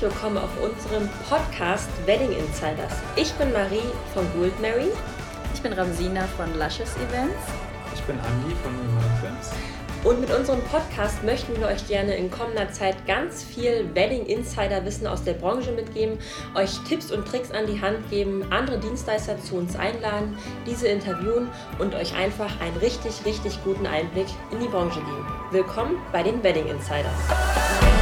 herzlich willkommen auf unserem Podcast Wedding Insiders. Ich bin Marie von Gold Mary. Ich bin Ramsina von Luscious Events. Ich bin Andi von Remote Films. Und mit unserem Podcast möchten wir euch gerne in kommender Zeit ganz viel Wedding Insider Wissen aus der Branche mitgeben, euch Tipps und Tricks an die Hand geben, andere Dienstleister zu uns einladen, diese interviewen und euch einfach einen richtig, richtig guten Einblick in die Branche geben. Willkommen bei den Wedding Insiders.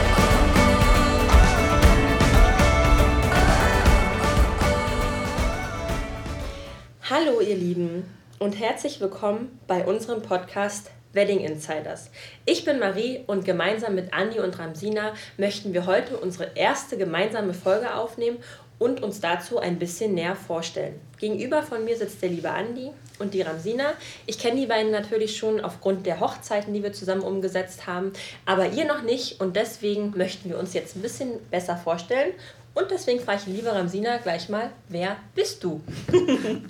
Hallo ihr Lieben und herzlich willkommen bei unserem Podcast Wedding Insiders. Ich bin Marie und gemeinsam mit Andi und Ramsina möchten wir heute unsere erste gemeinsame Folge aufnehmen und uns dazu ein bisschen näher vorstellen. Gegenüber von mir sitzt der liebe Andi und die Ramsina. Ich kenne die beiden natürlich schon aufgrund der Hochzeiten, die wir zusammen umgesetzt haben, aber ihr noch nicht und deswegen möchten wir uns jetzt ein bisschen besser vorstellen und deswegen frage ich liebe Ramsina gleich mal, wer bist du?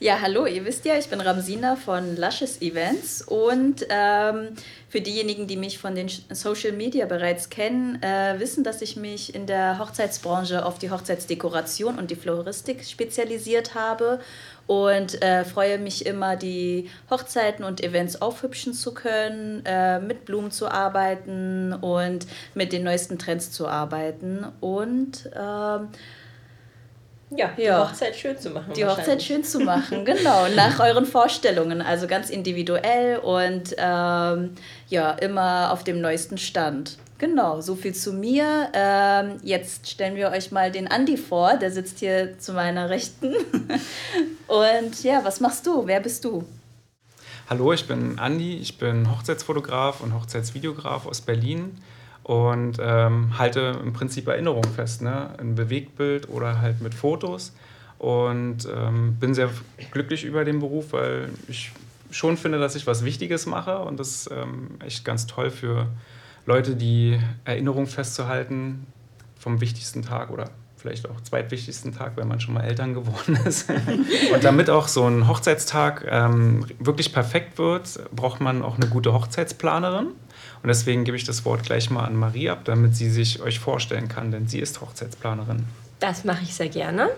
Ja, hallo, ihr wisst ja, ich bin Ramsina von Luscious Events und ähm, für diejenigen, die mich von den Social Media bereits kennen, äh, wissen, dass ich mich in der Hochzeitsbranche auf die Hochzeitsdekoration und die Floristik spezialisiert habe und äh, freue mich immer, die Hochzeiten und Events aufhübschen zu können, äh, mit Blumen zu arbeiten und mit den neuesten Trends zu arbeiten und ähm, ja, die ja. Hochzeit schön zu machen. Die Hochzeit schön zu machen, genau. Nach euren Vorstellungen. Also ganz individuell und ähm, ja, immer auf dem neuesten Stand. Genau, so viel zu mir. Ähm, jetzt stellen wir euch mal den Andi vor, der sitzt hier zu meiner Rechten. und ja, was machst du? Wer bist du? Hallo, ich bin Andi, ich bin Hochzeitsfotograf und Hochzeitsvideograf aus Berlin und ähm, halte im Prinzip Erinnerungen fest, ne? ein Bewegtbild oder halt mit Fotos. Und ähm, bin sehr glücklich über den Beruf, weil ich schon finde, dass ich was Wichtiges mache und das ist ähm, echt ganz toll für Leute, die Erinnerungen festzuhalten vom wichtigsten Tag oder vielleicht auch zweitwichtigsten Tag, wenn man schon mal Eltern geworden ist. und damit auch so ein Hochzeitstag ähm, wirklich perfekt wird, braucht man auch eine gute Hochzeitsplanerin. Und deswegen gebe ich das Wort gleich mal an Marie ab, damit sie sich euch vorstellen kann, denn sie ist Hochzeitsplanerin. Das mache ich sehr gerne.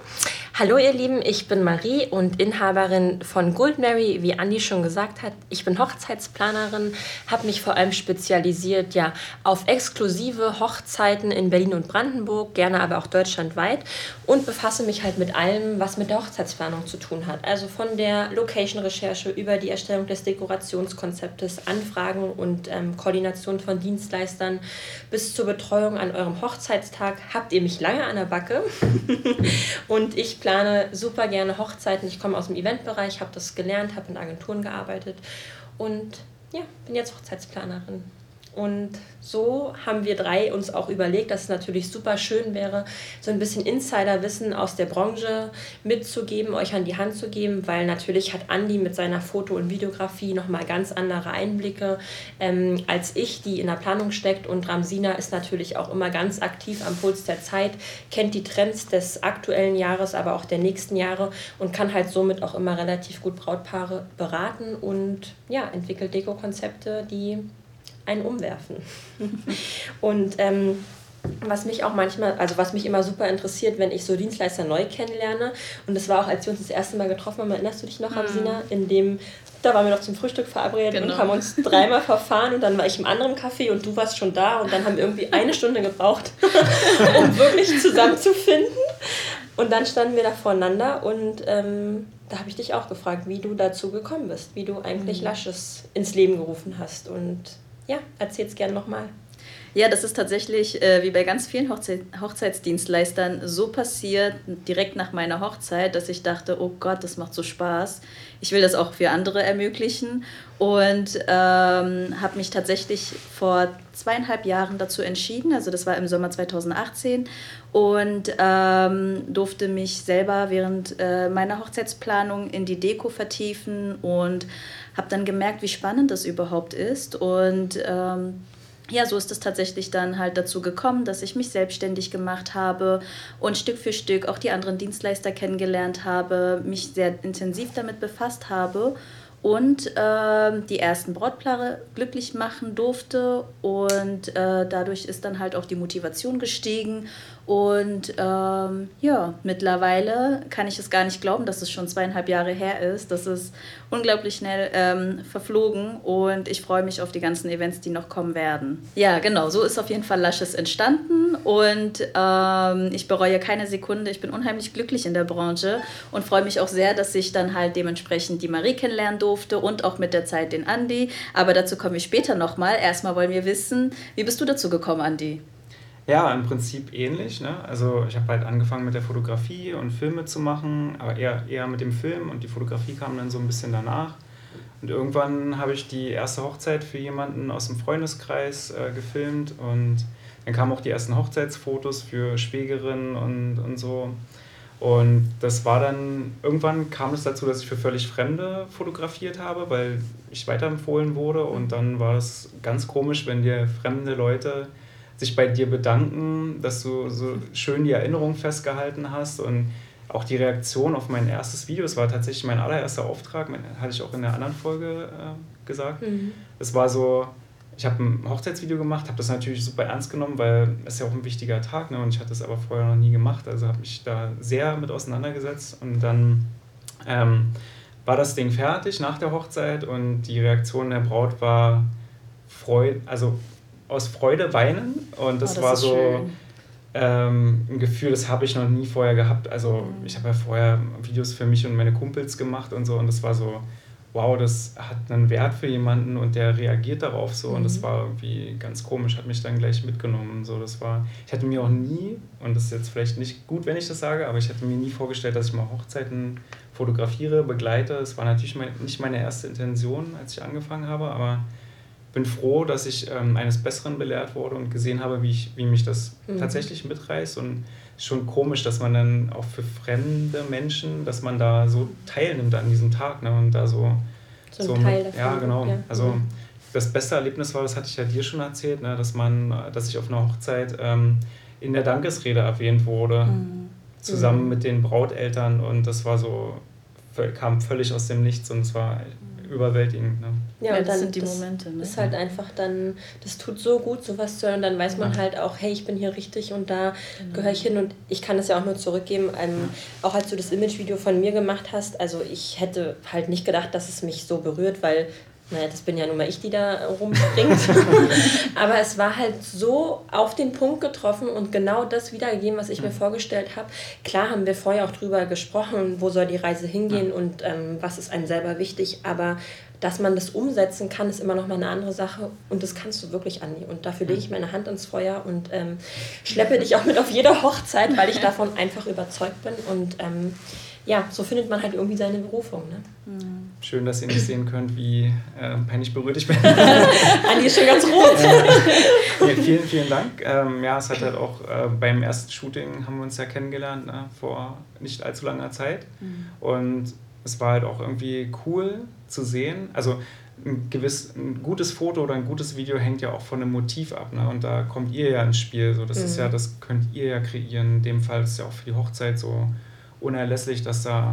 Hallo ihr Lieben, ich bin Marie und Inhaberin von Gold Mary, wie Andi schon gesagt hat. Ich bin Hochzeitsplanerin, habe mich vor allem spezialisiert ja, auf exklusive Hochzeiten in Berlin und Brandenburg, gerne aber auch deutschlandweit und befasse mich halt mit allem, was mit der Hochzeitsplanung zu tun hat. Also von der Location-Recherche über die Erstellung des Dekorationskonzeptes, Anfragen und ähm, Koordination von Dienstleistern bis zur Betreuung an eurem Hochzeitstag habt ihr mich lange an der Backe. und ich plane super gerne Hochzeiten. Ich komme aus dem Eventbereich, habe das gelernt, habe in Agenturen gearbeitet und ja, bin jetzt Hochzeitsplanerin. Und so haben wir drei uns auch überlegt, dass es natürlich super schön wäre, so ein bisschen Insiderwissen aus der Branche mitzugeben, euch an die Hand zu geben, weil natürlich hat Andi mit seiner Foto- und Videografie nochmal ganz andere Einblicke ähm, als ich, die in der Planung steckt. Und Ramsina ist natürlich auch immer ganz aktiv am Puls der Zeit, kennt die Trends des aktuellen Jahres, aber auch der nächsten Jahre und kann halt somit auch immer relativ gut Brautpaare beraten und ja, entwickelt Deko-Konzepte, die einen umwerfen. und ähm, was mich auch manchmal, also was mich immer super interessiert, wenn ich so Dienstleister neu kennenlerne, und das war auch, als wir uns das erste Mal getroffen haben, erinnerst du dich noch, mhm. in dem, da waren wir noch zum Frühstück verabredet genau. und haben uns dreimal verfahren und dann war ich im anderen Café und du warst schon da und dann haben wir irgendwie eine Stunde gebraucht, um wirklich zusammenzufinden. Und dann standen wir da voreinander und ähm, da habe ich dich auch gefragt, wie du dazu gekommen bist, wie du eigentlich mhm. Lasches ins Leben gerufen hast und ja, erzähl es gerne nochmal. Ja, das ist tatsächlich äh, wie bei ganz vielen Hochzeit Hochzeitsdienstleistern so passiert, direkt nach meiner Hochzeit, dass ich dachte, oh Gott, das macht so Spaß. Ich will das auch für andere ermöglichen und ähm, habe mich tatsächlich vor zweieinhalb Jahren dazu entschieden, also das war im Sommer 2018 und ähm, durfte mich selber während äh, meiner Hochzeitsplanung in die Deko vertiefen und habe dann gemerkt, wie spannend das überhaupt ist und ähm, ja, so ist es tatsächlich dann halt dazu gekommen, dass ich mich selbstständig gemacht habe und Stück für Stück auch die anderen Dienstleister kennengelernt habe, mich sehr intensiv damit befasst habe und äh, die ersten Brautpaare glücklich machen durfte. Und äh, dadurch ist dann halt auch die Motivation gestiegen. Und ähm, ja, mittlerweile kann ich es gar nicht glauben, dass es schon zweieinhalb Jahre her ist. Das ist unglaublich schnell ähm, verflogen und ich freue mich auf die ganzen Events, die noch kommen werden. Ja, genau, so ist auf jeden Fall Lashes entstanden und ähm, ich bereue keine Sekunde. Ich bin unheimlich glücklich in der Branche und freue mich auch sehr, dass ich dann halt dementsprechend die Marie kennenlernen durfte und auch mit der Zeit den Andi. Aber dazu komme ich später nochmal. Erstmal wollen wir wissen, wie bist du dazu gekommen, Andi? Ja, im Prinzip ähnlich. Ne? Also ich habe halt angefangen mit der Fotografie und Filme zu machen, aber eher, eher mit dem Film und die Fotografie kam dann so ein bisschen danach. Und irgendwann habe ich die erste Hochzeit für jemanden aus dem Freundeskreis äh, gefilmt und dann kamen auch die ersten Hochzeitsfotos für Schwägerinnen und, und so. Und das war dann, irgendwann kam es dazu, dass ich für völlig Fremde fotografiert habe, weil ich weiterempfohlen wurde. Und dann war es ganz komisch, wenn dir fremde Leute sich bei dir bedanken, dass du so schön die Erinnerung festgehalten hast und auch die Reaktion auf mein erstes Video. Es war tatsächlich mein allererster Auftrag, hatte ich auch in der anderen Folge äh, gesagt. Mhm. Es war so, ich habe ein Hochzeitsvideo gemacht, habe das natürlich super ernst genommen, weil es ja auch ein wichtiger Tag ne? und ich hatte es aber vorher noch nie gemacht, also habe mich da sehr mit auseinandergesetzt und dann ähm, war das Ding fertig nach der Hochzeit und die Reaktion der Braut war Freude, also aus Freude weinen und das, oh, das war so ähm, ein Gefühl, das habe ich noch nie vorher gehabt. Also mhm. ich habe ja vorher Videos für mich und meine Kumpels gemacht und so und das war so, wow, das hat einen Wert für jemanden und der reagiert darauf so mhm. und das mhm. war irgendwie ganz komisch, hat mich dann gleich mitgenommen. So, das war, ich hatte mir auch nie, und das ist jetzt vielleicht nicht gut, wenn ich das sage, aber ich hatte mir nie vorgestellt, dass ich mal Hochzeiten fotografiere, begleite. Es war natürlich mein, nicht meine erste Intention, als ich angefangen habe, aber bin froh, dass ich ähm, eines Besseren belehrt wurde und gesehen habe, wie, ich, wie mich das mhm. tatsächlich mitreißt. Und schon komisch, dass man dann auch für fremde Menschen, dass man da so teilnimmt an diesem Tag ne? und da so. So, so Teil davon. Ja, genau. Ja. Also mhm. das beste Erlebnis war, das hatte ich ja dir schon erzählt, ne? dass man, dass ich auf einer Hochzeit ähm, in der Dankesrede erwähnt wurde, mhm. zusammen mhm. mit den Brauteltern und das war so, kam völlig aus dem Nichts und es war überwältigend. Ne? Ja, ja, das sind die Momente. Ne? ist halt einfach dann, das tut so gut, sowas zu hören. Dann weiß man ja. halt auch, hey, ich bin hier richtig und da genau. gehöre ich hin. Und ich kann das ja auch nur zurückgeben. Ähm, auch als du das Imagevideo von mir gemacht hast, also ich hätte halt nicht gedacht, dass es mich so berührt, weil naja, das bin ja nun mal ich, die da rumbringt. Aber es war halt so auf den Punkt getroffen und genau das wiedergegeben, was ich mir vorgestellt habe. Klar haben wir vorher auch drüber gesprochen, wo soll die Reise hingehen und ähm, was ist einem selber wichtig. Aber dass man das umsetzen kann, ist immer noch mal eine andere Sache. Und das kannst du wirklich, Andi. Und dafür lege ich meine Hand ins Feuer und ähm, schleppe dich auch mit auf jede Hochzeit, weil ich davon einfach überzeugt bin. Und ähm, ja, so findet man halt irgendwie seine Berufung. Ne? Mhm. Schön, dass ihr nicht sehen könnt, wie äh, peinlich berührt ich bin. Andi ist schon ganz rot. ja, vielen, vielen Dank. Ähm, ja, es hat halt auch äh, beim ersten Shooting haben wir uns ja kennengelernt, ne, vor nicht allzu langer Zeit. Mhm. Und es war halt auch irgendwie cool zu sehen. Also ein, gewiss, ein gutes Foto oder ein gutes Video hängt ja auch von einem Motiv ab. Ne? Und da kommt ihr ja ins Spiel. So, das mhm. ist ja, das könnt ihr ja kreieren. In dem Fall ist ja auch für die Hochzeit so unerlässlich, dass da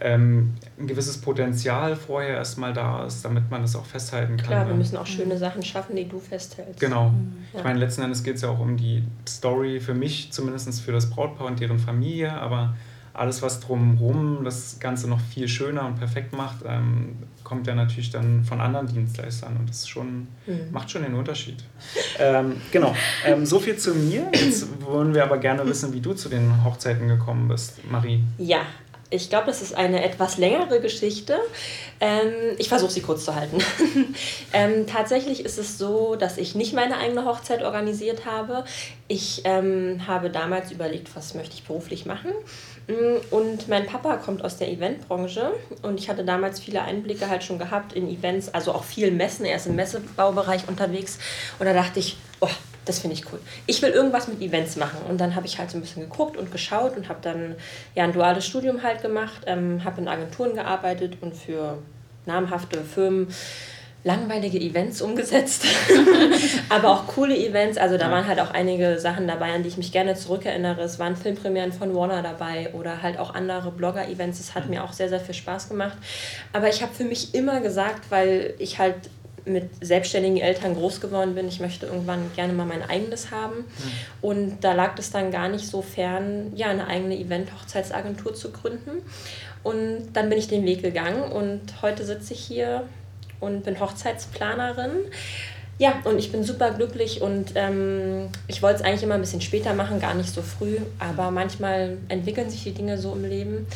ähm, ein gewisses Potenzial vorher erstmal da ist, damit man das auch festhalten kann. Klar, wir müssen auch schöne Sachen schaffen, die du festhältst. Genau. Mhm. Ja. Ich meine, letzten Endes geht es ja auch um die Story für mich, zumindest für das Brautpaar und deren Familie, aber alles, was drumherum das Ganze noch viel schöner und perfekt macht, ähm, kommt ja natürlich dann von anderen Dienstleistern und das schon, mhm. macht schon den Unterschied. ähm, genau, ähm, so viel zu mir. Jetzt wollen wir aber gerne wissen, wie du zu den Hochzeiten gekommen bist, Marie. Ja, ich glaube, das ist eine etwas längere Geschichte. Ähm, ich versuche sie kurz zu halten. ähm, tatsächlich ist es so, dass ich nicht meine eigene Hochzeit organisiert habe. Ich ähm, habe damals überlegt, was möchte ich beruflich machen. Mm, und mein Papa kommt aus der Eventbranche und ich hatte damals viele Einblicke halt schon gehabt in Events, also auch viel Messen. Er ist im Messebaubereich unterwegs. Und da dachte ich, oh, das finde ich cool. Ich will irgendwas mit Events machen. Und dann habe ich halt so ein bisschen geguckt und geschaut und habe dann ja ein duales Studium halt gemacht, ähm, habe in Agenturen gearbeitet und für namhafte Firmen langweilige Events umgesetzt, aber auch coole Events. Also da waren halt auch einige Sachen dabei, an die ich mich gerne zurückerinnere. Es waren Filmpremieren von Warner dabei oder halt auch andere Blogger-Events. Es hat mir auch sehr, sehr viel Spaß gemacht. Aber ich habe für mich immer gesagt, weil ich halt mit selbstständigen Eltern groß geworden bin, ich möchte irgendwann gerne mal mein eigenes haben. Und da lag es dann gar nicht so fern, ja, eine eigene Event-Hochzeitsagentur zu gründen. Und dann bin ich den Weg gegangen und heute sitze ich hier und bin Hochzeitsplanerin. Ja, und ich bin super glücklich und ähm, ich wollte es eigentlich immer ein bisschen später machen, gar nicht so früh, aber manchmal entwickeln sich die Dinge so im Leben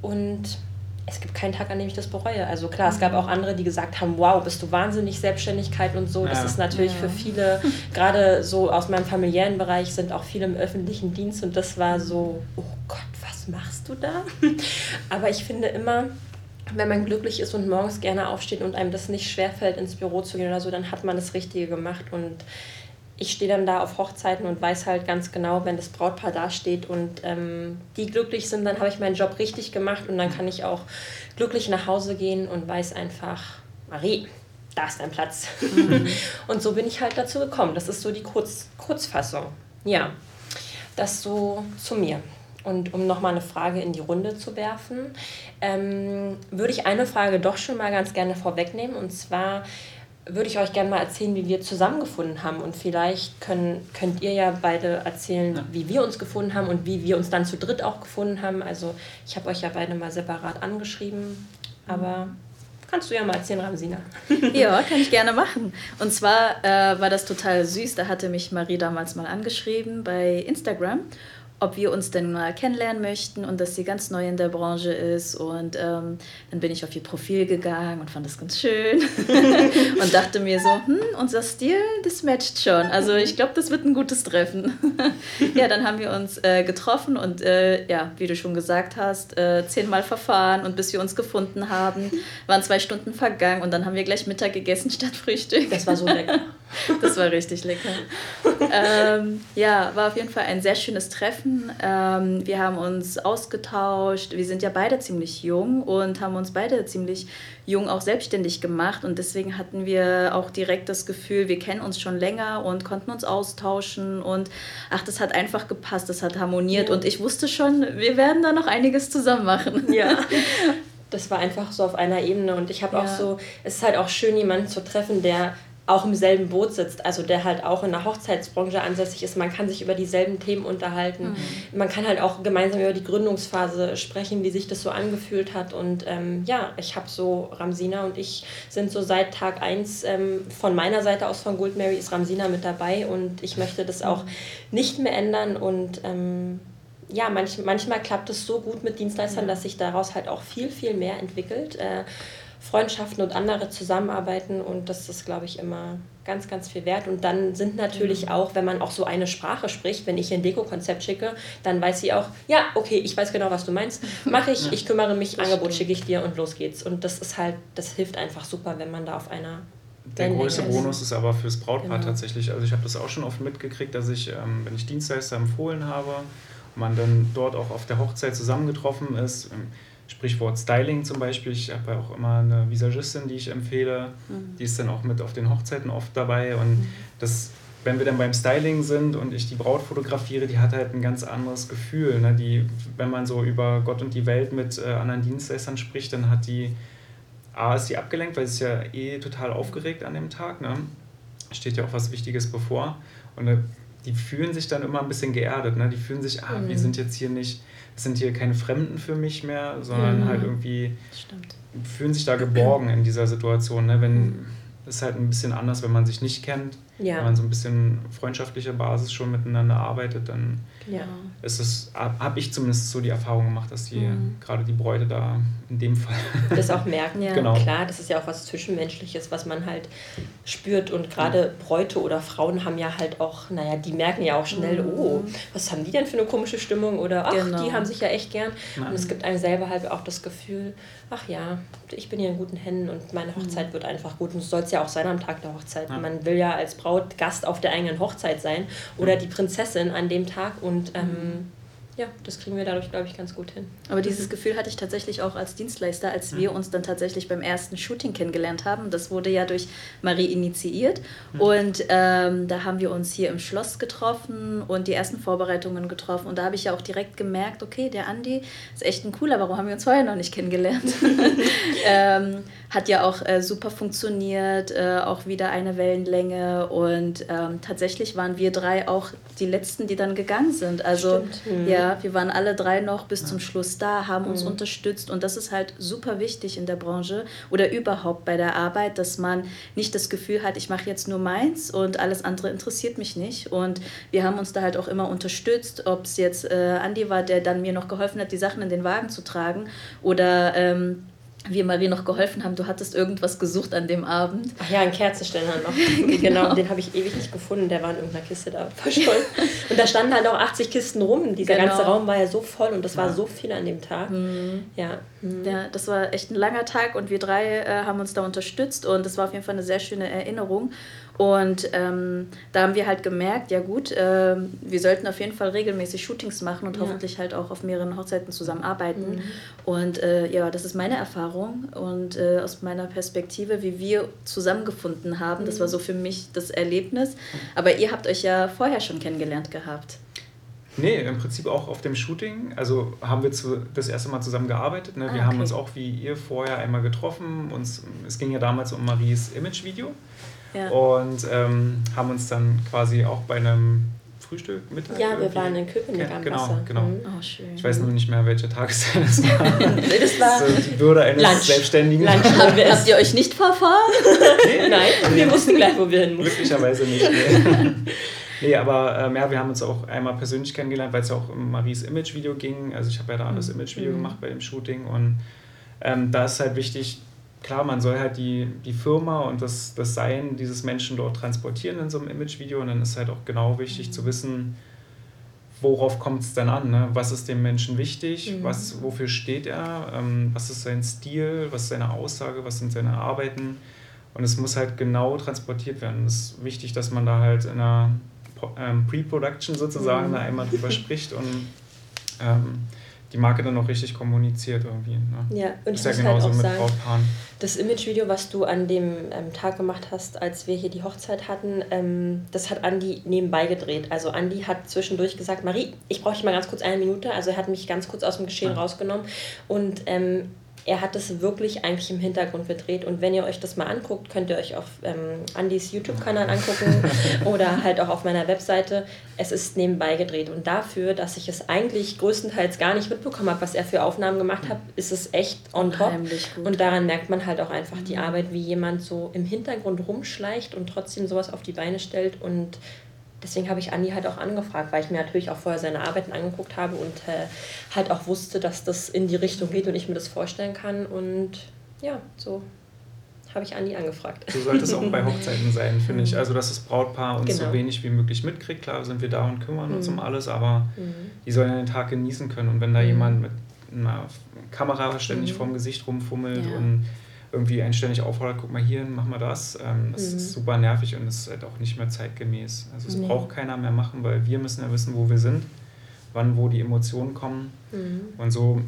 und es gibt keinen Tag, an dem ich das bereue. Also klar, es gab mhm. auch andere, die gesagt haben, wow, bist du wahnsinnig Selbstständigkeit und so. Das ja. ist natürlich ja. für viele, gerade so aus meinem familiären Bereich sind auch viele im öffentlichen Dienst und das war so, oh Gott, was machst du da? Aber ich finde immer, wenn man glücklich ist und morgens gerne aufsteht und einem das nicht schwerfällt, ins Büro zu gehen oder so, dann hat man das Richtige gemacht. Und ich stehe dann da auf Hochzeiten und weiß halt ganz genau, wenn das Brautpaar da steht und ähm, die glücklich sind, dann habe ich meinen Job richtig gemacht und dann kann ich auch glücklich nach Hause gehen und weiß einfach, Marie, da ist dein Platz. Mhm. und so bin ich halt dazu gekommen. Das ist so die Kurz Kurzfassung. Ja, das so zu mir. Und um nochmal eine Frage in die Runde zu werfen, ähm, würde ich eine Frage doch schon mal ganz gerne vorwegnehmen. Und zwar würde ich euch gerne mal erzählen, wie wir zusammengefunden haben. Und vielleicht können, könnt ihr ja beide erzählen, ja. wie wir uns gefunden haben und wie wir uns dann zu dritt auch gefunden haben. Also ich habe euch ja beide mal separat angeschrieben. Aber Kannst du ja mal erzählen, Ramsina. ja, kann ich gerne machen. Und zwar äh, war das total süß. Da hatte mich Marie damals mal angeschrieben bei Instagram ob wir uns denn mal kennenlernen möchten und dass sie ganz neu in der Branche ist. Und ähm, dann bin ich auf ihr Profil gegangen und fand das ganz schön und dachte mir so, hm, unser Stil, das matcht schon. Also ich glaube, das wird ein gutes Treffen. ja, dann haben wir uns äh, getroffen und äh, ja, wie du schon gesagt hast, äh, zehnmal verfahren und bis wir uns gefunden haben, waren zwei Stunden vergangen und dann haben wir gleich Mittag gegessen statt Frühstück. Das war so lecker. Das war richtig lecker. ähm, ja, war auf jeden Fall ein sehr schönes Treffen. Ähm, wir haben uns ausgetauscht. Wir sind ja beide ziemlich jung und haben uns beide ziemlich jung auch selbstständig gemacht. Und deswegen hatten wir auch direkt das Gefühl, wir kennen uns schon länger und konnten uns austauschen. Und ach, das hat einfach gepasst, das hat harmoniert. Ja. Und ich wusste schon, wir werden da noch einiges zusammen machen. Ja. das war einfach so auf einer Ebene und ich habe ja. auch so, es ist halt auch schön, jemanden zu treffen, der auch im selben Boot sitzt, also der halt auch in der Hochzeitsbranche ansässig ist. Man kann sich über dieselben Themen unterhalten. Mhm. Man kann halt auch gemeinsam über die Gründungsphase sprechen, wie sich das so angefühlt hat. Und ähm, ja, ich habe so, Ramsina und ich sind so seit Tag 1 ähm, von meiner Seite aus von Gold Mary ist Ramsina mit dabei und ich möchte das auch nicht mehr ändern und ähm, ja, manch, manchmal klappt es so gut mit Dienstleistern, dass sich daraus halt auch viel, viel mehr entwickelt. Äh, Freundschaften und andere zusammenarbeiten und das ist, glaube ich, immer ganz, ganz viel wert. Und dann sind natürlich mhm. auch, wenn man auch so eine Sprache spricht, wenn ich ein Deko-Konzept schicke, dann weiß sie auch, ja, okay, ich weiß genau, was du meinst, mache ich, ja. ich kümmere mich, das Angebot schicke ich dir und los geht's. Und das ist halt, das hilft einfach super, wenn man da auf einer der größte Bonus ist aber fürs Brautpaar genau. tatsächlich. Also ich habe das auch schon oft mitgekriegt, dass ich, ähm, wenn ich Dienstleister empfohlen habe, man dann dort auch auf der Hochzeit zusammengetroffen ist, ähm, Sprichwort Styling zum Beispiel. Ich habe ja auch immer eine Visagistin, die ich empfehle. Mhm. Die ist dann auch mit auf den Hochzeiten oft dabei. Und mhm. das, wenn wir dann beim Styling sind und ich die Braut fotografiere, die hat halt ein ganz anderes Gefühl. Ne? Die, wenn man so über Gott und die Welt mit äh, anderen Dienstleistern spricht, dann hat die, A, ist die abgelenkt, weil sie ist ja eh total aufgeregt an dem Tag. Ne? Steht ja auch was Wichtiges bevor. Und äh, die fühlen sich dann immer ein bisschen geerdet. Ne? Die fühlen sich, ah, mhm. wir sind jetzt hier nicht sind hier keine Fremden für mich mehr, sondern mhm. halt irgendwie Stimmt. fühlen sich da geborgen in dieser Situation. Ne? Wenn, ist halt ein bisschen anders, wenn man sich nicht kennt. Ja. Wenn man so ein bisschen freundschaftlicher Basis schon miteinander arbeitet, dann ja. ist es, habe ich zumindest so die Erfahrung gemacht, dass die mhm. gerade die Bräute da in dem Fall das auch merken. Ja, genau. klar, das ist ja auch was Zwischenmenschliches, was man halt spürt. Und gerade Bräute oder Frauen haben ja halt auch, naja, die merken ja auch schnell, mhm. oh, was haben die denn für eine komische Stimmung? Oder ach, genau. die haben sich ja echt gern. Nein. Und es gibt einem selber halt auch das Gefühl, ach ja, ich bin hier in guten Händen und meine mhm. Hochzeit mhm. wird einfach gut. Und so soll es ja auch sein am Tag der Hochzeit. Ja. Man will ja als Braut Gast auf der eigenen Hochzeit sein oder die Prinzessin an dem Tag und ähm, ja, das kriegen wir dadurch, glaube ich, ganz gut hin. Aber dieses Gefühl hatte ich tatsächlich auch als Dienstleister, als wir uns dann tatsächlich beim ersten Shooting kennengelernt haben. Das wurde ja durch Marie initiiert. Und ähm, da haben wir uns hier im Schloss getroffen und die ersten Vorbereitungen getroffen. Und da habe ich ja auch direkt gemerkt, okay, der Andi ist echt ein cooler, warum haben wir uns vorher noch nicht kennengelernt? ähm, hat ja auch äh, super funktioniert, äh, auch wieder eine Wellenlänge. Und ähm, tatsächlich waren wir drei auch die Letzten, die dann gegangen sind. Also mhm. ja, wir waren alle drei noch bis zum Schluss da, haben uns mhm. unterstützt und das ist halt super wichtig in der Branche oder überhaupt bei der Arbeit, dass man nicht das Gefühl hat, ich mache jetzt nur meins und alles andere interessiert mich nicht. Und wir haben uns da halt auch immer unterstützt, ob es jetzt äh, Andi war, der dann mir noch geholfen hat, die Sachen in den Wagen zu tragen oder ähm, wir Marie noch geholfen haben. Du hattest irgendwas gesucht an dem Abend. Ach ja, einen Kerzenständer noch. genau. genau, den habe ich ewig nicht gefunden. Der war in irgendeiner Kiste da verschollen. und da standen halt auch 80 Kisten rum. Dieser genau. ganze Raum war ja so voll und das war so viel an dem Tag. Mhm. Ja. Mhm. ja, das war echt ein langer Tag und wir drei äh, haben uns da unterstützt und das war auf jeden Fall eine sehr schöne Erinnerung. Und ähm, da haben wir halt gemerkt, ja gut, äh, wir sollten auf jeden Fall regelmäßig Shootings machen und ja. hoffentlich halt auch auf mehreren Hochzeiten zusammenarbeiten. Mhm. Und äh, ja, das ist meine Erfahrung und äh, aus meiner Perspektive, wie wir zusammengefunden haben, mhm. das war so für mich das Erlebnis. Aber ihr habt euch ja vorher schon kennengelernt gehabt. Nee, im Prinzip auch auf dem Shooting. Also haben wir zu, das erste Mal zusammen gearbeitet. Ne? Wir ah, okay. haben uns auch wie ihr vorher einmal getroffen. Uns, es ging ja damals um Maries Imagevideo. Ja. Und ähm, haben uns dann quasi auch bei einem Frühstück, Mittag? Ja, wir waren in Köpenick am Genau, Wasser. genau. Mhm. Oh, schön. Ich weiß nur nicht mehr, welche Tageszeit es war. das war so die Würde eines Lunch. Selbstständigen. Lunch. Habt ihr euch nicht verfahren? nee, Nein, wir wussten gleich, wo wir hin mussten. Glücklicherweise nicht. Nee. nee, aber ähm, ja, wir haben uns auch einmal persönlich kennengelernt, weil es ja auch um Maries Imagevideo ging. Also ich habe ja da das mhm. Imagevideo mhm. gemacht bei dem Shooting und ähm, da ist halt wichtig, klar, man soll halt die, die Firma und das, das Sein dieses Menschen dort transportieren in so einem Imagevideo und dann ist halt auch genau wichtig zu wissen, worauf kommt es denn an? Ne? Was ist dem Menschen wichtig? Mhm. Was, wofür steht er? Ähm, was ist sein Stil? Was ist seine Aussage? Was sind seine Arbeiten? Und es muss halt genau transportiert werden. Es ist wichtig, dass man da halt in einer ähm, Pre-Production sozusagen mhm. da einmal drüber spricht und ähm, die Marke dann auch richtig kommuniziert irgendwie. Ne? Ja, und ich muss ja halt auch sagen, das Imagevideo, was du an dem ähm, Tag gemacht hast, als wir hier die Hochzeit hatten, ähm, das hat Andi nebenbei gedreht. Also Andi hat zwischendurch gesagt, Marie, ich brauche dich mal ganz kurz eine Minute. Also er hat mich ganz kurz aus dem Geschehen ja. rausgenommen und ähm, er hat es wirklich eigentlich im Hintergrund gedreht. Und wenn ihr euch das mal anguckt, könnt ihr euch auf ähm, Andys YouTube-Kanal angucken oder halt auch auf meiner Webseite. Es ist nebenbei gedreht. Und dafür, dass ich es eigentlich größtenteils gar nicht mitbekommen habe, was er für Aufnahmen gemacht hat, ist es echt on top. Und daran merkt man halt auch einfach die mhm. Arbeit, wie jemand so im Hintergrund rumschleicht und trotzdem sowas auf die Beine stellt und deswegen habe ich Andi halt auch angefragt, weil ich mir natürlich auch vorher seine Arbeiten angeguckt habe und äh, halt auch wusste, dass das in die Richtung geht und ich mir das vorstellen kann. Und ja, so habe ich Andi angefragt. So sollte es auch bei Hochzeiten sein, finde ich. Also, dass das Brautpaar uns genau. so wenig wie möglich mitkriegt. Klar sind wir da und kümmern mhm. uns um alles, aber mhm. die sollen ja den Tag genießen können. Und wenn da mhm. jemand mit einer Kamera ständig mhm. vorm Gesicht rumfummelt ja. und irgendwie einen ständig auffordert, guck mal hier, mach mal das. Ähm, das mhm. ist super nervig und ist halt auch nicht mehr zeitgemäß. Also es mhm. braucht keiner mehr machen, weil wir müssen ja wissen, wo wir sind, wann, wo die Emotionen kommen. Mhm. Und so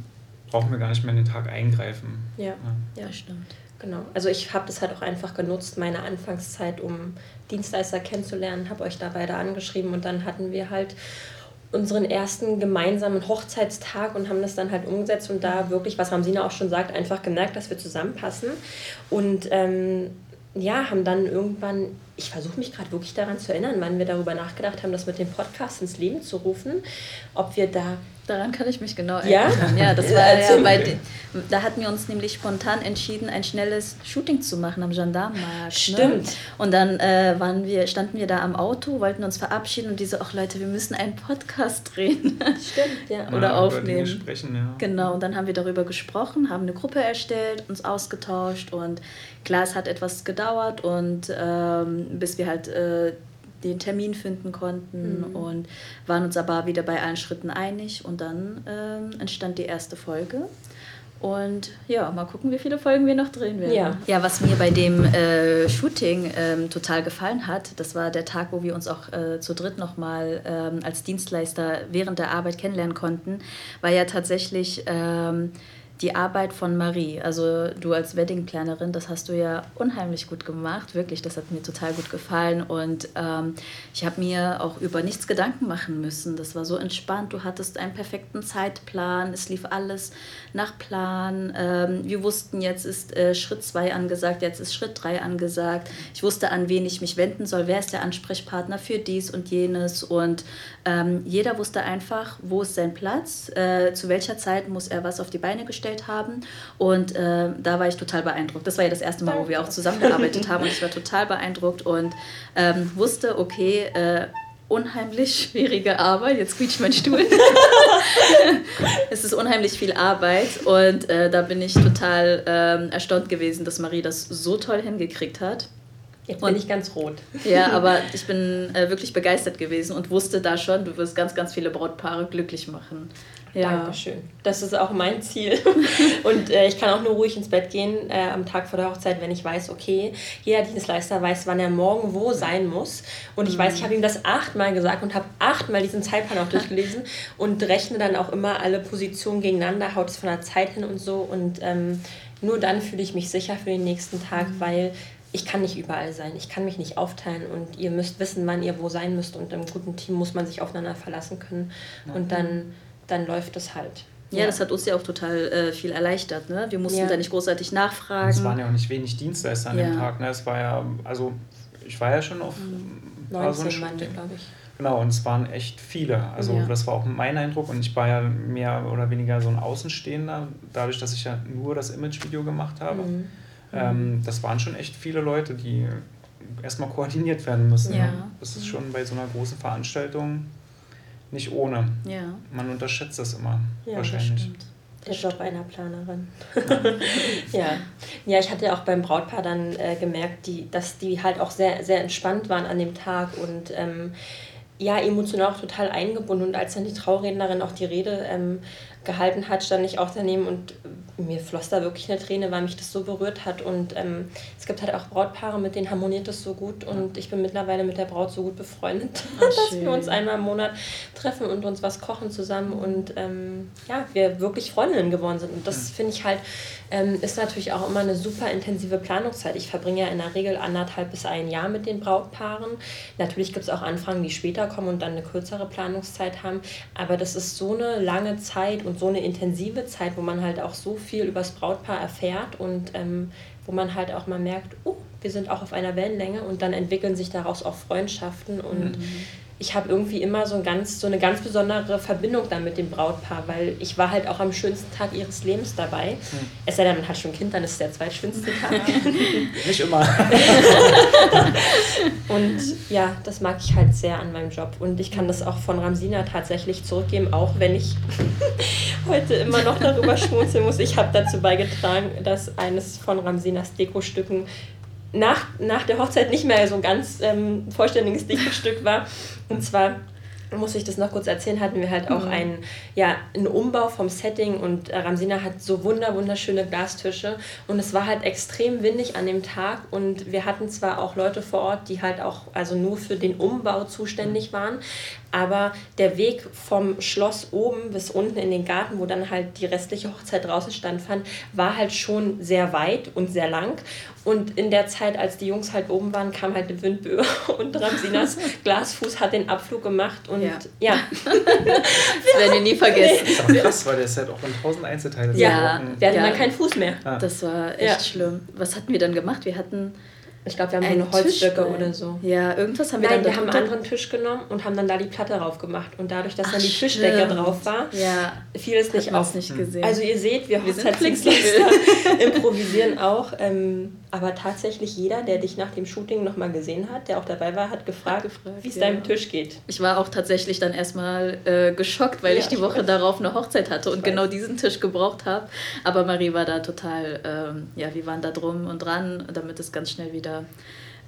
brauchen wir gar nicht mehr in den Tag eingreifen. Ja, ja, ja stimmt. Genau. Also ich habe das halt auch einfach genutzt, meine Anfangszeit, um Dienstleister kennenzulernen, habe euch da beide angeschrieben und dann hatten wir halt unseren ersten gemeinsamen Hochzeitstag und haben das dann halt umgesetzt und da wirklich, was Ramsina auch schon sagt, einfach gemerkt, dass wir zusammenpassen. Und ähm, ja, haben dann irgendwann, ich versuche mich gerade wirklich daran zu erinnern, wann wir darüber nachgedacht haben, das mit dem Podcast ins Leben zu rufen, ob wir da Daran kann ich mich genau erinnern. Ja, ja das war ja bei den, da hatten wir uns nämlich spontan entschieden, ein schnelles Shooting zu machen am Gendarmenmarkt. Ne? Stimmt. Ne? Und dann äh, waren wir, standen wir da am Auto, wollten uns verabschieden und diese, ach Leute, wir müssen einen Podcast drehen. Stimmt, ja. Oder ja, aufnehmen. Sprechen, ja. Genau, und dann haben wir darüber gesprochen, haben eine Gruppe erstellt, uns ausgetauscht und klar, es hat etwas gedauert und ähm, bis wir halt äh, den Termin finden konnten mhm. und waren uns aber wieder bei allen Schritten einig und dann ähm, entstand die erste Folge. Und ja, mal gucken, wie viele Folgen wir noch drehen werden. Ja, ja was mir bei dem äh, Shooting ähm, total gefallen hat, das war der Tag, wo wir uns auch äh, zu dritt nochmal ähm, als Dienstleister während der Arbeit kennenlernen konnten, war ja tatsächlich... Ähm, die Arbeit von Marie, also du als Weddingplanerin, das hast du ja unheimlich gut gemacht, wirklich, das hat mir total gut gefallen und ähm, ich habe mir auch über nichts Gedanken machen müssen. Das war so entspannt, du hattest einen perfekten Zeitplan, es lief alles nach Plan. Ähm, wir wussten, jetzt ist äh, Schritt 2 angesagt, jetzt ist Schritt 3 angesagt. Ich wusste, an wen ich mich wenden soll, wer ist der Ansprechpartner für dies und jenes und ähm, jeder wusste einfach, wo ist sein Platz, äh, zu welcher Zeit muss er was auf die Beine gestellt haben. Und äh, da war ich total beeindruckt. Das war ja das erste Mal, wo wir auch zusammengearbeitet haben und ich war total beeindruckt und ähm, wusste, okay, äh, unheimlich schwierige Arbeit. Jetzt quietscht mein Stuhl. es ist unheimlich viel Arbeit und äh, da bin ich total ähm, erstaunt gewesen, dass Marie das so toll hingekriegt hat. Jetzt bin und, ich ganz rot. Ja, aber ich bin äh, wirklich begeistert gewesen und wusste da schon, du wirst ganz, ganz viele Brautpaare glücklich machen. Ja. Dankeschön. Das ist auch mein Ziel. Und äh, ich kann auch nur ruhig ins Bett gehen äh, am Tag vor der Hochzeit, wenn ich weiß, okay, jeder Dienstleister weiß, wann er morgen wo sein muss. Und ich mhm. weiß, ich habe ihm das achtmal gesagt und habe achtmal diesen Zeitplan auch durchgelesen und rechne dann auch immer alle Positionen gegeneinander, haut es von der Zeit hin und so. Und ähm, nur dann fühle ich mich sicher für den nächsten Tag, mhm. weil ich kann nicht überall sein, ich kann mich nicht aufteilen und ihr müsst wissen, wann ihr wo sein müsst und im guten Team muss man sich aufeinander verlassen können und dann, dann läuft es halt. Ja, ja, das hat uns ja auch total äh, viel erleichtert. Ne? Wir mussten ja. da nicht großartig nachfragen. Es waren ja auch nicht wenig Dienstleister an ja. dem Tag. Ne? Es war ja, also ich war ja schon auf 19 so Mann, glaube ich. Genau, und es waren echt viele. Also ja. das war auch mein Eindruck und ich war ja mehr oder weniger so ein Außenstehender, dadurch, dass ich ja nur das Imagevideo gemacht habe. Mhm. Ähm, das waren schon echt viele Leute, die erstmal koordiniert werden müssen. Ja. Ne? Das ist schon bei so einer großen Veranstaltung nicht ohne. Ja. Man unterschätzt das immer ja, wahrscheinlich. Das stimmt. Der Job einer Planerin. ja. ja, ich hatte auch beim Brautpaar dann äh, gemerkt, die, dass die halt auch sehr, sehr entspannt waren an dem Tag und ähm, ja, emotional auch total eingebunden. Und als dann die Traurednerin auch die Rede ähm, gehalten hat, stand ich auch daneben und mir floss da wirklich eine Träne, weil mich das so berührt hat. Und ähm, es gibt halt auch Brautpaare, mit denen harmoniert das so gut. Und ich bin mittlerweile mit der Braut so gut befreundet, Ach, dass wir uns einmal im Monat treffen und uns was kochen zusammen. Und ähm, ja, wir wirklich Freundinnen geworden sind. Und das finde ich halt, ähm, ist natürlich auch immer eine super intensive Planungszeit. Ich verbringe ja in der Regel anderthalb bis ein Jahr mit den Brautpaaren. Natürlich gibt es auch Anfragen, die später kommen und dann eine kürzere Planungszeit haben. Aber das ist so eine lange Zeit und so eine intensive Zeit, wo man halt auch so viel über das Brautpaar erfährt und ähm, wo man halt auch mal merkt, oh, wir sind auch auf einer Wellenlänge und dann entwickeln sich daraus auch Freundschaften und mhm ich habe irgendwie immer so, ein ganz, so eine ganz besondere Verbindung dann mit dem Brautpaar, weil ich war halt auch am schönsten Tag ihres Lebens dabei. Hm. Es sei denn, man hat schon ein Kind, dann ist es der zweitschönste Tag. Nicht immer. und ja, das mag ich halt sehr an meinem Job. Und ich kann das auch von Ramsina tatsächlich zurückgeben, auch wenn ich heute immer noch darüber schmunzeln muss. Ich habe dazu beigetragen, dass eines von Ramsinas Dekostücken nach, nach der Hochzeit nicht mehr so ein ganz ähm, vollständiges Dekostück war. Und zwar muss ich das noch kurz erzählen, hatten wir halt auch mhm. einen, ja, einen Umbau vom Setting und äh, Ramsina hat so wunder, wunderschöne Glastische und es war halt extrem windig an dem Tag und wir hatten zwar auch Leute vor Ort, die halt auch also nur für den Umbau zuständig waren, aber der Weg vom Schloss oben bis unten in den Garten, wo dann halt die restliche Hochzeit draußen standfand, war halt schon sehr weit und sehr lang. Und in der Zeit, als die Jungs halt oben waren, kam halt eine Windböe und Ramsinas Glasfuß hat den Abflug gemacht und ja. ja. das werden wir nie vergessen. Das auch krass, weil der Set auch in tausend Einzelteile Ja, wir hatten ja. dann keinen Fuß mehr. Das war echt ja. schlimm. Was hatten wir dann gemacht? Wir hatten ich glaube, wir haben Ein so eine Holzstöcke oder so. Ja, irgendwas haben wir Nein, dann. Wir haben einen anderen Tisch genommen und haben dann da die Platte drauf gemacht. Und dadurch, dass Ach, dann die Tischdecke drauf war, ja. fiel es nicht auf. nicht gesehen. Also ihr seht, wir, wir Hochzeitsdienstleister improvisieren auch. Ähm, aber tatsächlich jeder, der dich nach dem Shooting nochmal gesehen hat, der auch dabei war, hat gefragt, gefragt wie es ja. deinem Tisch geht. Ich war auch tatsächlich dann erstmal äh, geschockt, weil ja, ich die Woche ich darauf eine Hochzeit hatte und genau diesen Tisch gebraucht habe. Aber Marie war da total, ähm, ja, wir waren da drum und dran, damit es ganz schnell wieder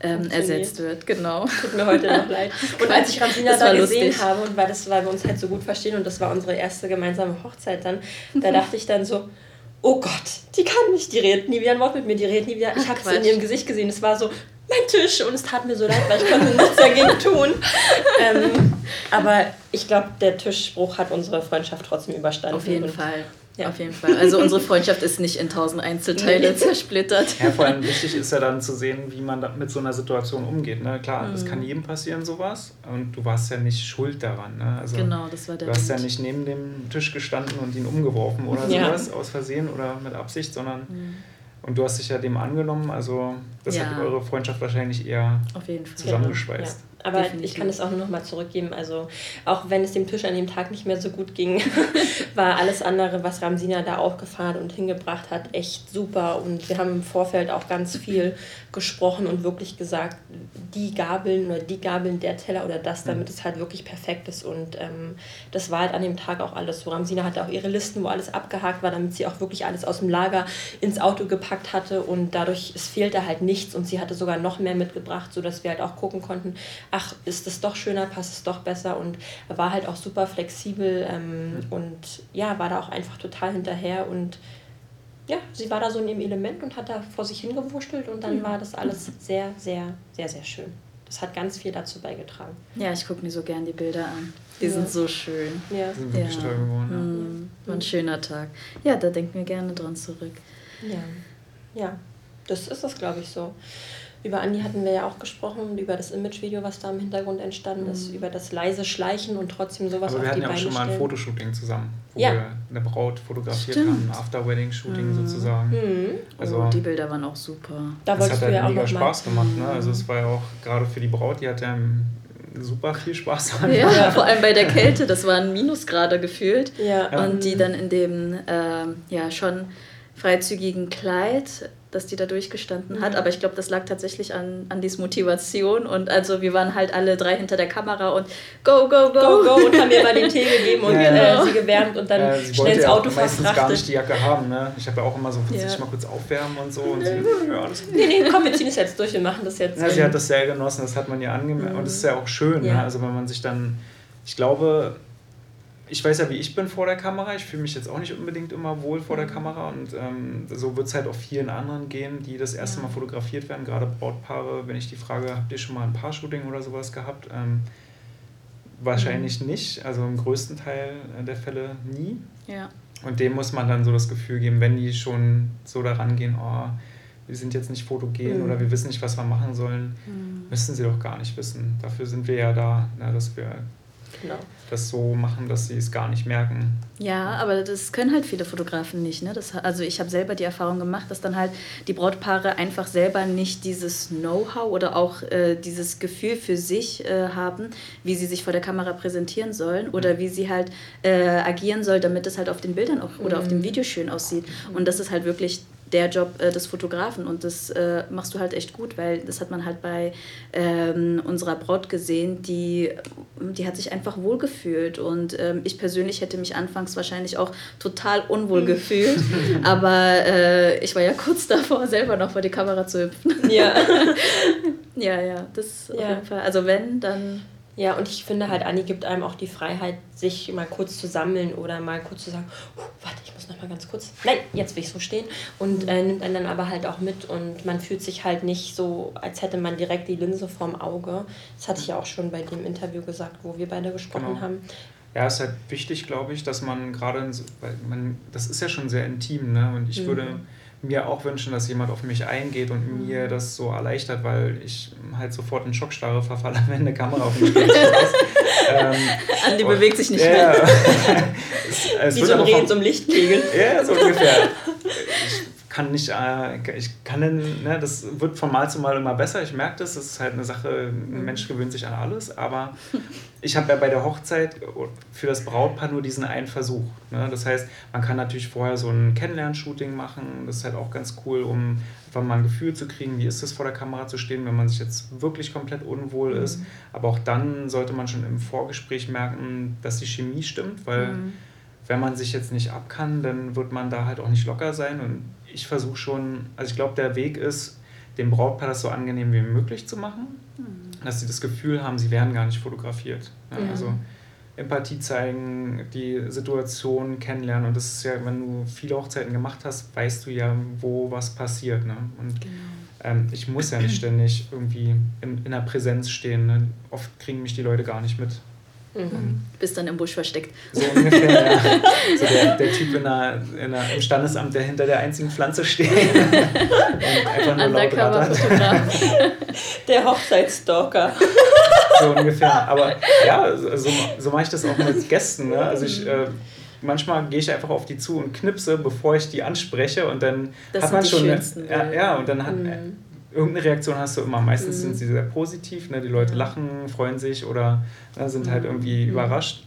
ähm, ersetzt wird. Genau. Tut mir heute noch leid. Und als ich Ramsina da gesehen lustig. habe und weil, das, weil wir uns halt so gut verstehen und das war unsere erste gemeinsame Hochzeit dann, da dachte ich dann so, oh Gott, die kann nicht, die redet nie wieder ein Wort mit mir, die redet nie wieder. Ich habe es in ihrem Gesicht gesehen, es war so, mein Tisch und es tat mir so leid, weil ich konnte nichts dagegen tun. ähm, aber ich glaube, der Tischspruch hat unsere Freundschaft trotzdem überstanden. Auf jeden Fall. Ja. Auf jeden Fall. Also unsere Freundschaft ist nicht in tausend Einzelteile zersplittert. Ja, vor allem wichtig ist ja dann zu sehen, wie man mit so einer Situation umgeht. Ne? Klar, mhm. das kann jedem passieren, sowas. Und du warst ja nicht schuld daran. Ne? Also, genau, das war der Du hast Punkt. ja nicht neben dem Tisch gestanden und ihn umgeworfen oder ja. sowas aus Versehen oder mit Absicht, sondern mhm. und du hast dich ja dem angenommen. Also das ja. hat eure Freundschaft wahrscheinlich eher zusammengeschweißt. Aber Definitiv. ich kann es auch nur noch mal zurückgeben. Also auch wenn es dem Tisch an dem Tag nicht mehr so gut ging, war alles andere, was Ramsina da aufgefahren und hingebracht hat, echt super. Und wir haben im Vorfeld auch ganz viel gesprochen und wirklich gesagt, die Gabeln oder die Gabeln, der Teller oder das, damit mhm. es halt wirklich perfekt ist. Und ähm, das war halt an dem Tag auch alles so. Ramsina hatte auch ihre Listen, wo alles abgehakt war, damit sie auch wirklich alles aus dem Lager ins Auto gepackt hatte. Und dadurch, es fehlte halt nichts und sie hatte sogar noch mehr mitgebracht, sodass wir halt auch gucken konnten, ach, ist es doch schöner, passt es doch besser und war halt auch super flexibel ähm, mhm. und ja, war da auch einfach total hinterher und ja, sie war da so in ihrem Element und hat da vor sich hingewurschtelt und dann mhm. war das alles sehr, sehr, sehr, sehr schön. Das hat ganz viel dazu beigetragen. Ja, ich gucke mir so gern die Bilder an. Die ja. sind so schön. Ja. Die sind wirklich ja. toll geworden. Ja. Mhm. Ein schöner Tag. Ja, da denken wir gerne dran zurück. Ja, ja das ist das, glaube ich, so. Über Andi hatten wir ja auch gesprochen, über das Imagevideo, was da im Hintergrund entstanden mhm. ist, über das leise Schleichen und trotzdem sowas Aber wir hatten ja auch schon mal ein Fotoshooting zusammen, wo ja. wir eine Braut fotografiert Stimmt. haben, ein After-Wedding-Shooting mhm. sozusagen. Mhm. Also, oh, die Bilder waren auch super. Da das hat ja mega Spaß gemacht. Ne? Also es war ja auch gerade für die Braut, die hat ja super viel Spaß daran. Ja, vor allem bei der Kälte, das waren Minusgrade gefühlt. Ja. Und die dann in dem äh, ja schon freizügigen Kleid dass die da durchgestanden hat. Mhm. Aber ich glaube, das lag tatsächlich an, an dieser Motivation. Und also wir waren halt alle drei hinter der Kamera und go, go, go. Go, go und haben ihr mal den Tee gegeben und ja, äh, sie gewärmt und dann äh, schnell ins Auto ja verfrachtet. gar nicht die Jacke haben. Ne? Ich habe ja auch immer so, ja. mal kurz aufwärmen und so. Und sie, ja, alles gut. Nee, nee, komm, wir ziehen es jetzt durch, wir machen das jetzt. Ja, sie hat das sehr genossen, das hat man ja angemerkt. Mhm. Und das ist ja auch schön. Ne? Also wenn man sich dann, ich glaube, ich weiß ja, wie ich bin vor der Kamera. Ich fühle mich jetzt auch nicht unbedingt immer wohl vor der mhm. Kamera. Und ähm, so wird es halt auch vielen anderen gehen, die das erste Mal fotografiert werden. Gerade Brautpaare, wenn ich die Frage, habt ihr schon mal ein Paar-Shooting oder sowas gehabt? Ähm, wahrscheinlich mhm. nicht. Also im größten Teil der Fälle nie. Ja. Und dem muss man dann so das Gefühl geben, wenn die schon so daran gehen, oh, wir sind jetzt nicht fotogen mhm. oder wir wissen nicht, was wir machen sollen, mhm. müssen sie doch gar nicht wissen. Dafür sind wir ja da, ne, dass wir genau. Das so machen, dass sie es gar nicht merken. Ja, aber das können halt viele Fotografen nicht. Ne? Das, also ich habe selber die Erfahrung gemacht, dass dann halt die Brautpaare einfach selber nicht dieses Know-how oder auch äh, dieses Gefühl für sich äh, haben, wie sie sich vor der Kamera präsentieren sollen oder mhm. wie sie halt äh, agieren soll, damit es halt auf den Bildern auch, oder auf dem mhm. Video schön aussieht. Und das ist halt wirklich der Job äh, des Fotografen und das äh, machst du halt echt gut, weil das hat man halt bei ähm, unserer Braut gesehen, die, die hat sich einfach wohlgefühlt und ähm, ich persönlich hätte mich anfangs wahrscheinlich auch total unwohl gefühlt, aber äh, ich war ja kurz davor, selber noch vor die Kamera zu hüpfen. Ja, ja, ja, das ja. auf jeden Fall. Also wenn, dann ja, und ich finde halt, Anni gibt einem auch die Freiheit, sich mal kurz zu sammeln oder mal kurz zu sagen, warte, ich muss noch mal ganz kurz, nein, jetzt will ich so stehen und äh, nimmt einen dann aber halt auch mit und man fühlt sich halt nicht so, als hätte man direkt die Linse vorm Auge. Das hatte ich ja auch schon bei dem Interview gesagt, wo wir beide gesprochen genau. haben. Ja, ist halt wichtig, glaube ich, dass man gerade, weil man, das ist ja schon sehr intim, ne? Und ich mhm. würde mir auch wünschen, dass jemand auf mich eingeht und mhm. mir das so erleichtert, weil ich halt sofort in Schockstarre verfalle, wenn eine Kamera auf mich geht. ähm, Andi bewegt sich nicht mehr. es, es Wie so ein Reh zum Lichtkegel. Ja, so ungefähr. Ich kann nicht, äh, ich kann, ne, das wird von Mal zu Mal immer besser. Ich merke das, das ist halt eine Sache, ein Mensch gewöhnt sich an alles. Aber ich habe ja bei der Hochzeit für das Brautpaar nur diesen einen Versuch. Ne? Das heißt, man kann natürlich vorher so ein Kennenlern-Shooting machen. Das ist halt auch ganz cool, um einfach mal ein Gefühl zu kriegen, wie ist es vor der Kamera zu stehen, wenn man sich jetzt wirklich komplett unwohl mhm. ist. Aber auch dann sollte man schon im Vorgespräch merken, dass die Chemie stimmt, weil mhm. Wenn man sich jetzt nicht ab kann, dann wird man da halt auch nicht locker sein. Und ich versuche schon, also ich glaube, der Weg ist, dem Brautpaar das so angenehm wie möglich zu machen, mhm. dass sie das Gefühl haben, sie werden gar nicht fotografiert. Ja, ja. Also Empathie zeigen, die Situation kennenlernen. Und das ist ja, wenn du viele Hochzeiten gemacht hast, weißt du ja, wo was passiert. Ne? Und genau. ähm, ich muss ja nicht ständig irgendwie in, in der Präsenz stehen. Ne? Oft kriegen mich die Leute gar nicht mit. Mhm. Bist dann im Busch versteckt. So ungefähr, ja. So der, der Typ in der, in der, im Standesamt, der hinter der einzigen Pflanze steht und einfach nur laut rattert. Der Hochzeitsstalker. So ungefähr. Aber ja, so, so mache ich das auch mit Gästen. Ne? Also ich... Äh, manchmal gehe ich einfach auf die zu und knipse, bevor ich die anspreche und dann das hat man schon eine, ja, ja, und dann hat mhm irgendeine Reaktion hast du immer. Meistens mhm. sind sie sehr positiv, ne? die Leute lachen, freuen sich oder ne, sind halt irgendwie mhm. überrascht.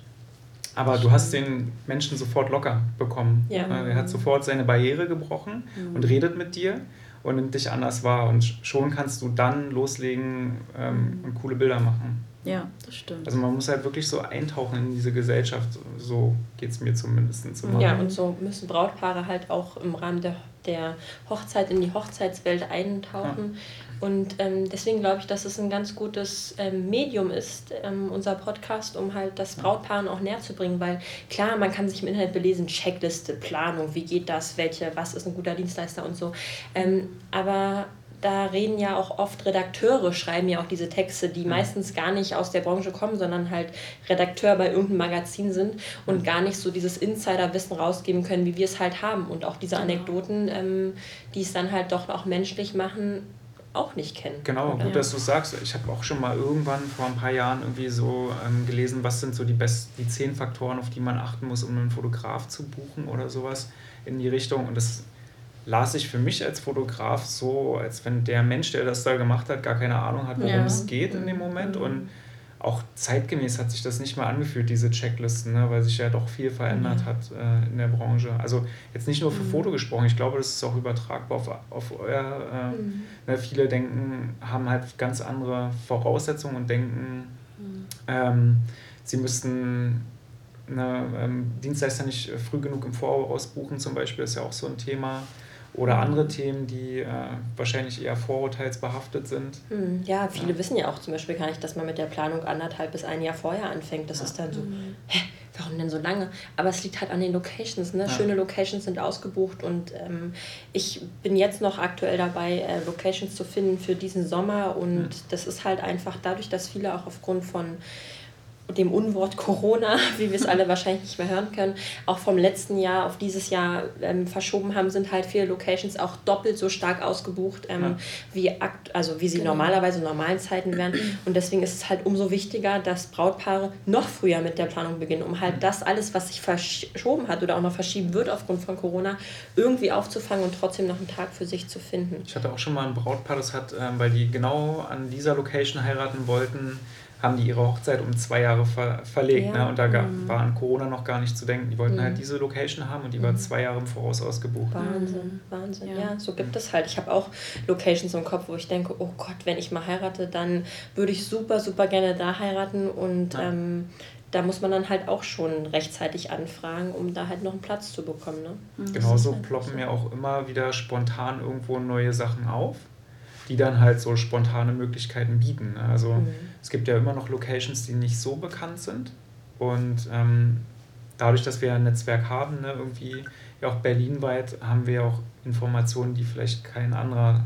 Aber du hast den Menschen sofort locker bekommen. Ja. Er hat sofort seine Barriere gebrochen mhm. und redet mit dir und nimmt dich anders wahr. Und schon kannst du dann loslegen ähm, und coole Bilder machen. Ja, das stimmt. Also man muss halt wirklich so eintauchen in diese Gesellschaft. So geht es mir zumindest immer. Ja, und so müssen Brautpaare halt auch im Rahmen der, der Hochzeit in die Hochzeitswelt eintauchen. Ja. Und ähm, deswegen glaube ich, dass es ein ganz gutes ähm, Medium ist, ähm, unser Podcast, um halt das Brautpaaren auch näher zu bringen. Weil klar, man kann sich im Internet belesen, Checkliste, Planung, wie geht das, welche, was ist ein guter Dienstleister und so. Ähm, aber da reden ja auch oft Redakteure, schreiben ja auch diese Texte, die mhm. meistens gar nicht aus der Branche kommen, sondern halt Redakteur bei irgendeinem Magazin sind und mhm. gar nicht so dieses Insiderwissen rausgeben können, wie wir es halt haben. Und auch diese genau. Anekdoten, ähm, die es dann halt doch auch menschlich machen, auch nicht kennen. Genau, gut, ja. dass du sagst. Ich habe auch schon mal irgendwann vor ein paar Jahren irgendwie so ähm, gelesen, was sind so die, best die zehn Faktoren, auf die man achten muss, um einen Fotograf zu buchen oder sowas in die Richtung. Und das las ich für mich als Fotograf so, als wenn der Mensch, der das da gemacht hat, gar keine Ahnung hat, worum ja. es geht in dem Moment. Mhm. Und auch zeitgemäß hat sich das nicht mal angefühlt, diese Checklisten, ne, weil sich ja doch viel verändert mhm. hat äh, in der Branche. Also jetzt nicht nur für mhm. Foto gesprochen, ich glaube, das ist auch übertragbar auf, auf euer. Äh, mhm. ne, viele denken, haben halt ganz andere Voraussetzungen und denken, mhm. ähm, sie müssten eine, ähm, Dienstleister nicht früh genug im Voraus buchen, zum Beispiel, ist ja auch so ein Thema oder andere Themen, die äh, wahrscheinlich eher vorurteilsbehaftet sind. Hm, ja, viele ja. wissen ja auch zum Beispiel gar nicht, dass man mit der Planung anderthalb bis ein Jahr vorher anfängt. Das ja. ist dann so, mhm. hä, warum denn so lange? Aber es liegt halt an den Locations. Ne? Ja. Schöne Locations sind ausgebucht und ähm, ich bin jetzt noch aktuell dabei, äh, Locations zu finden für diesen Sommer und das ist halt einfach dadurch, dass viele auch aufgrund von dem Unwort Corona, wie wir es alle wahrscheinlich nicht mehr hören können, auch vom letzten Jahr auf dieses Jahr ähm, verschoben haben, sind halt viele Locations auch doppelt so stark ausgebucht, ähm, ja. wie, akt also wie sie genau. normalerweise in normalen Zeiten wären. Und deswegen ist es halt umso wichtiger, dass Brautpaare noch früher mit der Planung beginnen, um halt das alles, was sich verschoben hat oder auch noch verschieben wird aufgrund von Corona, irgendwie aufzufangen und trotzdem noch einen Tag für sich zu finden. Ich hatte auch schon mal ein Brautpaar, das hat, ähm, weil die genau an dieser Location heiraten wollten, haben die ihre Hochzeit um zwei Jahre ver verlegt. Ja. Ne? Und da mhm. war an Corona noch gar nicht zu denken. Die wollten halt mhm. halt diese Location haben und die war mhm. zwei Jahre im Voraus ausgebucht. Wahnsinn, Wahnsinn. Ja, ja so gibt es halt. Ich habe auch Locations im Kopf, wo ich denke, oh Gott, wenn ich mal heirate, dann würde ich super, super gerne da heiraten. Und ja. ähm, da muss man dann halt auch schon rechtzeitig anfragen, um da halt noch einen Platz zu bekommen. Ne? Mhm. Genauso halt ploppen mir auch immer wieder spontan irgendwo neue Sachen auf die dann halt so spontane Möglichkeiten bieten. Also mhm. es gibt ja immer noch Locations, die nicht so bekannt sind. Und ähm, dadurch, dass wir ein Netzwerk haben, ne, irgendwie ja auch berlinweit, haben wir auch Informationen, die vielleicht kein anderer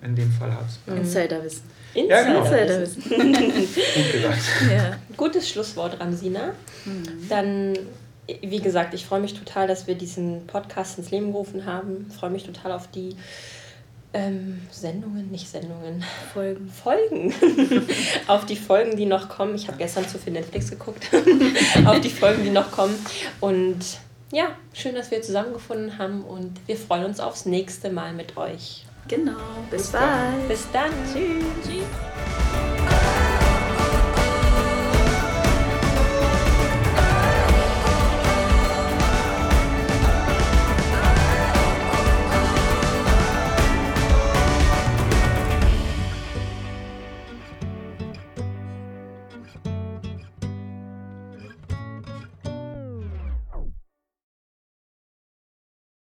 in dem Fall hat. Mhm. Insiderwissen. Ja, genau. Insiderwissen. Gut gesagt. Ja. Gutes Schlusswort, Ramsina. Mhm. Dann wie gesagt, ich freue mich total, dass wir diesen Podcast ins Leben gerufen haben. Ich freue mich total auf die ähm, Sendungen, nicht Sendungen. Folgen. Folgen. auf die Folgen, die noch kommen. Ich habe gestern zu viel Netflix geguckt. auf die Folgen, die noch kommen. Und ja, schön, dass wir zusammengefunden haben und wir freuen uns aufs nächste Mal mit euch. Genau. Bis, Bis bald. Bis dann. Tschüss. Tschüss.